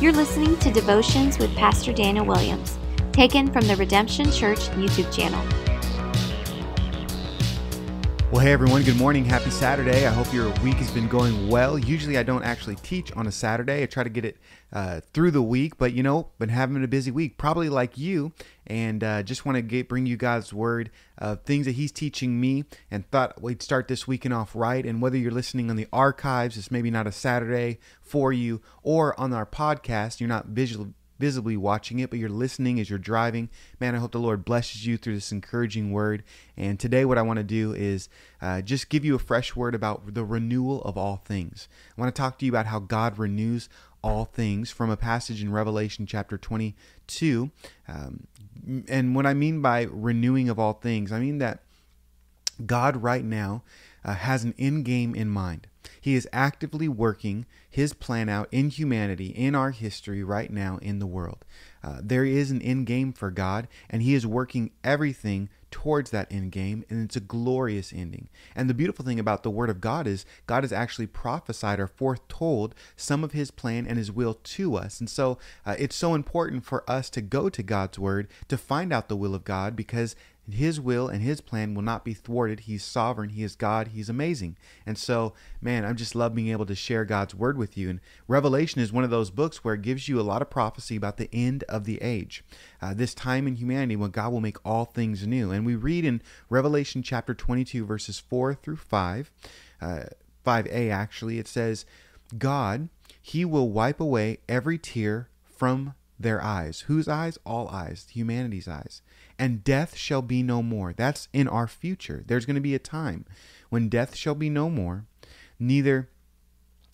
You're listening to Devotions with Pastor Daniel Williams, taken from the Redemption Church YouTube channel. Well, hey everyone, good morning. Happy Saturday. I hope your week has been going well. Usually I don't actually teach on a Saturday. I try to get it uh, through the week, but you know, been having a busy week, probably like you, and uh, just want to bring you God's word of things that He's teaching me, and thought we'd start this weekend off right. And whether you're listening on the archives, it's maybe not a Saturday for you, or on our podcast, you're not visual, visibly watching it, but you're listening as you're driving. Man, I hope the Lord blesses you through this encouraging word. And today, what I want to do is uh, just give you a fresh word about the renewal of all things. I want to talk to you about how God renews all things from a passage in Revelation chapter 22. Um, and what I mean by renewing of all things, I mean that God right now uh, has an end game in mind. He is actively working his plan out in humanity, in our history right now in the world. Uh, there is an end game for God, and He is working everything towards that end game, and it's a glorious ending. And the beautiful thing about the Word of God is God has actually prophesied or foretold some of His plan and His will to us. And so uh, it's so important for us to go to God's Word to find out the will of God because his will and his plan will not be thwarted. He's sovereign. He is God. He's amazing. And so, man, I just love being able to share God's word with you. And Revelation is one of those books where it gives you a lot of prophecy about the end of the age, uh, this time in humanity when God will make all things new. And we read in Revelation chapter 22, verses 4 through 5, uh, 5a actually, it says, God, he will wipe away every tear from their eyes. Whose eyes? All eyes, humanity's eyes. And death shall be no more. That's in our future. There's going to be a time when death shall be no more, neither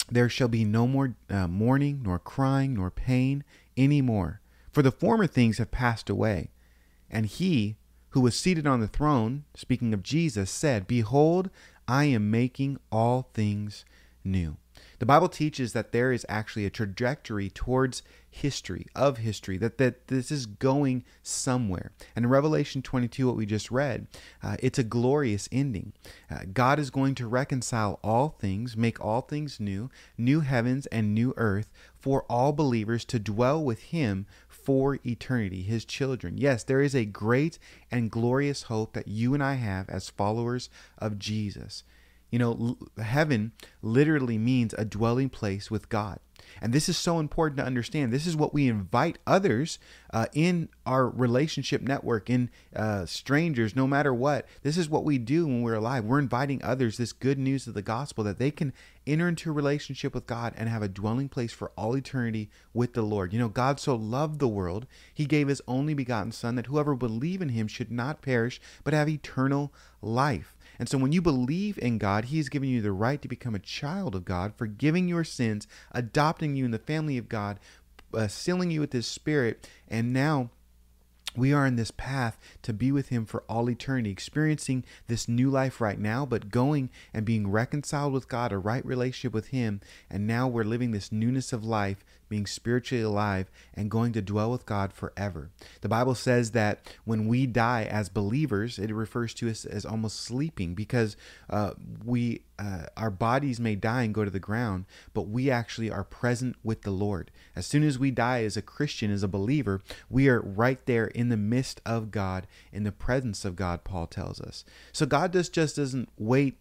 there shall be no more uh, mourning, nor crying, nor pain any more. For the former things have passed away. And he who was seated on the throne, speaking of Jesus, said, Behold, I am making all things new. The Bible teaches that there is actually a trajectory towards history, of history, that, that this is going somewhere. And in Revelation 22, what we just read, uh, it's a glorious ending. Uh, God is going to reconcile all things, make all things new, new heavens and new earth for all believers to dwell with Him for eternity, His children. Yes, there is a great and glorious hope that you and I have as followers of Jesus. You know, heaven literally means a dwelling place with God. And this is so important to understand. This is what we invite others uh, in our relationship network, in uh, strangers, no matter what. This is what we do when we're alive. We're inviting others this good news of the gospel that they can enter into a relationship with God and have a dwelling place for all eternity with the Lord. You know, God so loved the world, he gave his only begotten Son that whoever believe in him should not perish, but have eternal life. And so when you believe in God, He has given you the right to become a child of God, forgiving your sins, adopting you in the family of God, uh, sealing you with His Spirit, and now we are in this path to be with him for all eternity, experiencing this new life right now, but going and being reconciled with God, a right relationship with him. And now we're living this newness of life being spiritually alive, and going to dwell with God forever. The Bible says that when we die as believers, it refers to us as almost sleeping because uh, we uh, our bodies may die and go to the ground, but we actually are present with the Lord. As soon as we die as a Christian, as a believer, we are right there in the midst of God, in the presence of God, Paul tells us. So God just, just doesn't wait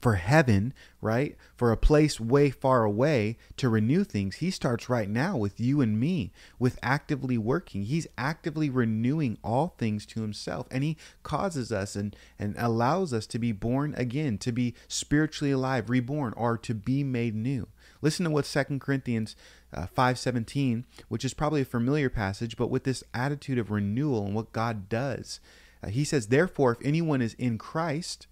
for heaven, right? For a place way far away to renew things. He starts right now with you and me, with actively working. He's actively renewing all things to himself. And he causes us and, and allows us to be born again, to be spiritually alive, reborn, or to be made new. Listen to what 2 Corinthians uh, 5.17, which is probably a familiar passage, but with this attitude of renewal and what God does. Uh, he says, Therefore, if anyone is in Christ,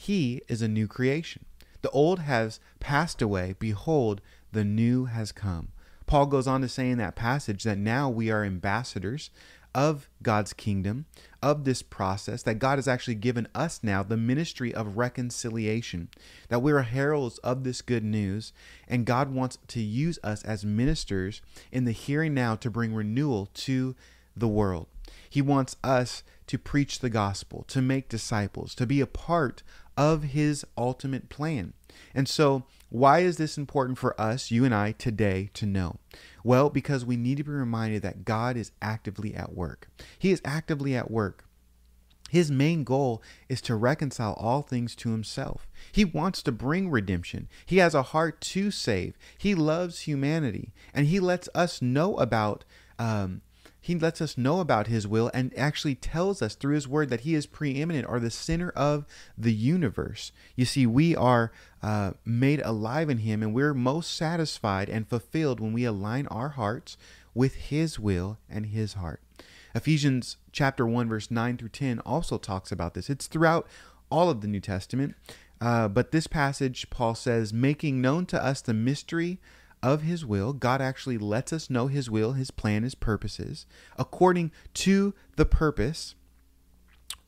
he is a new creation. The old has passed away. Behold, the new has come. Paul goes on to say in that passage that now we are ambassadors of God's kingdom, of this process, that God has actually given us now the ministry of reconciliation, that we're heralds of this good news, and God wants to use us as ministers in the and now to bring renewal to the world. He wants us to preach the gospel, to make disciples, to be a part of his ultimate plan. And so, why is this important for us, you and I, today to know? Well, because we need to be reminded that God is actively at work. He is actively at work. His main goal is to reconcile all things to himself. He wants to bring redemption. He has a heart to save. He loves humanity. And he lets us know about um, he lets us know about his will and actually tells us through his word that he is preeminent or the center of the universe. You see, we are uh, made alive in him and we're most satisfied and fulfilled when we align our hearts with his will and his heart. Ephesians chapter 1 verse 9 through 10 also talks about this. It's throughout all of the New Testament. Uh, but this passage, Paul says, making known to us the mystery of his will. God actually lets us know his will, his plan, his purposes, according to the purpose,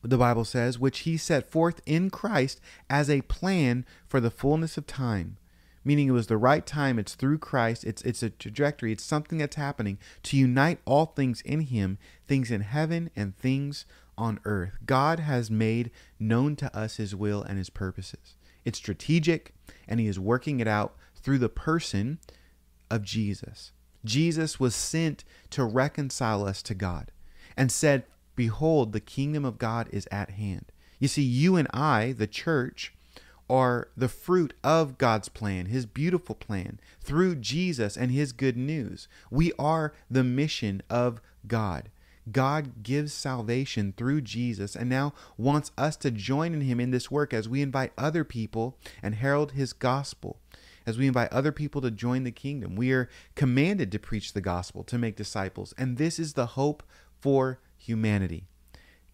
the Bible says, which he set forth in Christ as a plan for the fullness of time. Meaning it was the right time, it's through Christ, it's it's a trajectory, it's something that's happening to unite all things in him, things in heaven and things on earth. God has made known to us his will and his purposes. It's strategic and he is working it out through the person of Jesus. Jesus was sent to reconcile us to God and said, Behold, the kingdom of God is at hand. You see, you and I, the church, are the fruit of God's plan, His beautiful plan, through Jesus and His good news. We are the mission of God. God gives salvation through Jesus and now wants us to join in Him in this work as we invite other people and herald His gospel as we invite other people to join the kingdom. We are commanded to preach the gospel, to make disciples. And this is the hope for humanity.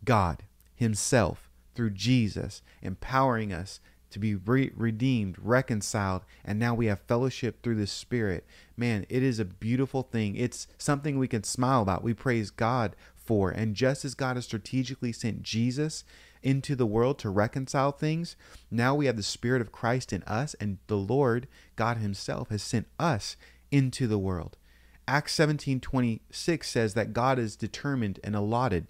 God Himself, through Jesus, empowering us to be re- redeemed, reconciled, and now we have fellowship through the Spirit. Man, it is a beautiful thing. It's something we can smile about. We praise God for. And just as God has strategically sent Jesus into the world to reconcile things. Now we have the Spirit of Christ in us, and the Lord, God Himself, has sent us into the world. Acts 17 26 says that God is determined and allotted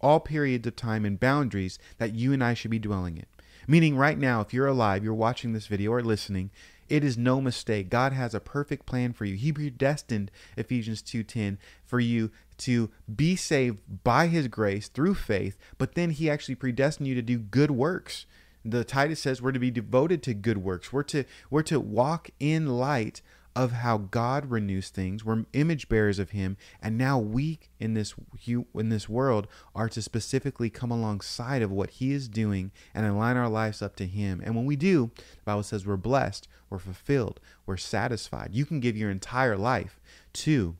all periods of time and boundaries that you and I should be dwelling in. Meaning, right now, if you're alive, you're watching this video or listening, it is no mistake. God has a perfect plan for you. He predestined Ephesians 2:10 for you to be saved by his grace through faith, but then he actually predestined you to do good works. The Titus says we're to be devoted to good works. We're to we're to walk in light of how God renews things. We're image bearers of Him, and now we in this in this world are to specifically come alongside of what He is doing and align our lives up to Him. And when we do, the Bible says we're blessed, we're fulfilled, we're satisfied. You can give your entire life to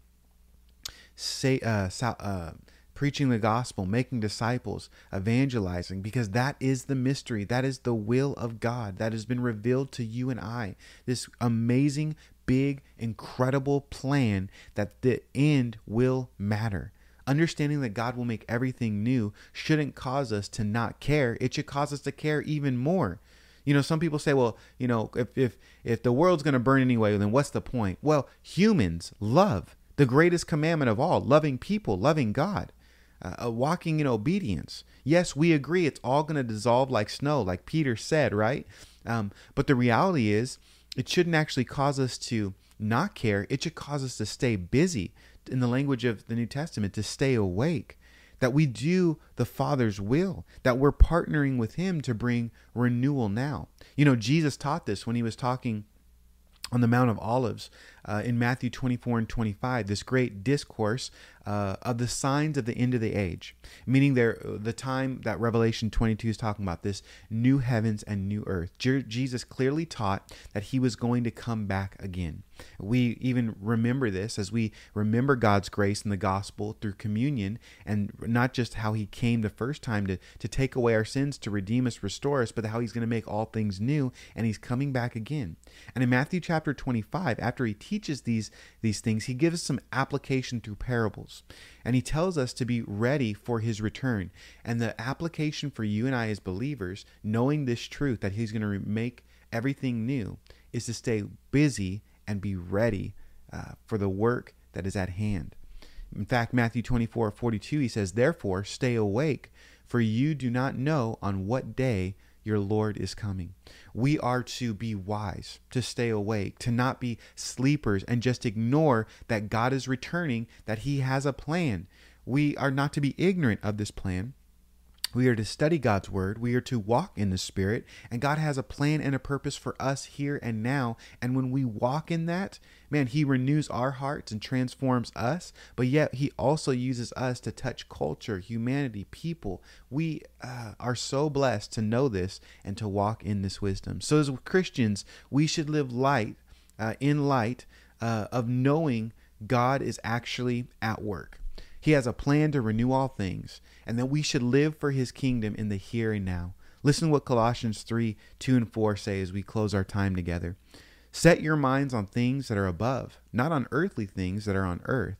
say uh, uh, preaching the gospel, making disciples, evangelizing, because that is the mystery. That is the will of God that has been revealed to you and I. This amazing, big, incredible plan that the end will matter. Understanding that God will make everything new shouldn't cause us to not care. It should cause us to care even more. You know, some people say, well, you know, if if if the world's going to burn anyway, then what's the point? Well, humans love the greatest commandment of all, loving people, loving God, uh, uh walking in obedience. Yes, we agree it's all going to dissolve like snow, like Peter said, right? Um, but the reality is, it shouldn't actually cause us to not care. It should cause us to stay busy, in the language of the New Testament, to stay awake. That we do the Father's will, that we're partnering with Him to bring renewal now. You know, Jesus taught this when He was talking on the Mount of Olives uh, in Matthew 24 and 25, this great discourse uh, of the signs of the end of the age, meaning there the time that Revelation 22 is talking about this new heavens and new earth. Je- Jesus clearly taught that he was going to come back again. We even remember this as we remember God's grace in the gospel through communion, and not just how he came the first time to, to take away our sins, to redeem us, restore us, but how he's going to make all things new, and he's coming back again. And in Matthew chapter 25, after he teaches teaches these these things, he gives some application through parables. And he tells us to be ready for his return. And the application for you and I as believers, knowing this truth that he's going to make everything new, is to stay busy and be ready uh, for the work that is at hand. In fact, Matthew 24 42, he says, Therefore, stay awake, for you do not know on what day your Lord is coming. We are to be wise, to stay awake, to not be sleepers and just ignore that God is returning, that He has a plan. We are not to be ignorant of this plan. We are to study God's word. We are to walk in the Spirit. And God has a plan and a purpose for us here and now. And when we walk in that, man, He renews our hearts and transforms us. But yet, He also uses us to touch culture, humanity, people. We uh, are so blessed to know this and to walk in this wisdom. So, as Christians, we should live light, uh, in light uh, of knowing God is actually at work. He has a plan to renew all things, and that we should live for his kingdom in the here and now. Listen to what Colossians 3 2 and 4 say as we close our time together. Set your minds on things that are above, not on earthly things that are on earth.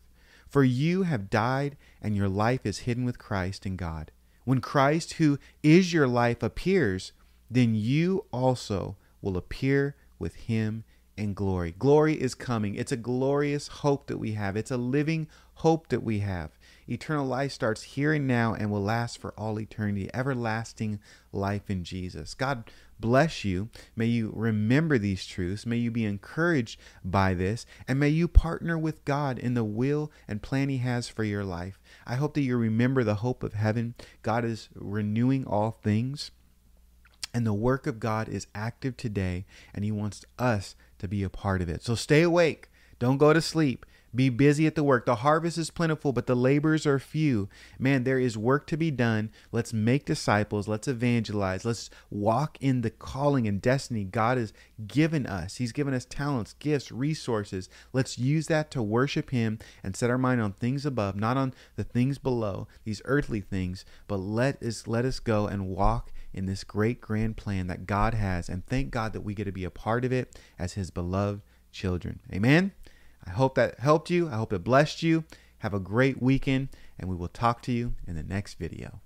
For you have died, and your life is hidden with Christ in God. When Christ, who is your life, appears, then you also will appear with him in glory. Glory is coming. It's a glorious hope that we have. It's a living hope that we have. Eternal life starts here and now and will last for all eternity. Everlasting life in Jesus. God bless you. May you remember these truths. May you be encouraged by this. And may you partner with God in the will and plan He has for your life. I hope that you remember the hope of heaven. God is renewing all things. And the work of God is active today, and He wants us to be a part of it. So stay awake. Don't go to sleep. Be busy at the work. The harvest is plentiful, but the laborers are few. Man, there is work to be done. Let's make disciples. Let's evangelize. Let's walk in the calling and destiny God has given us. He's given us talents, gifts, resources. Let's use that to worship Him and set our mind on things above, not on the things below, these earthly things, but let us let us go and walk in this great grand plan that God has. And thank God that we get to be a part of it as His beloved children. Amen. I hope that helped you. I hope it blessed you. Have a great weekend, and we will talk to you in the next video.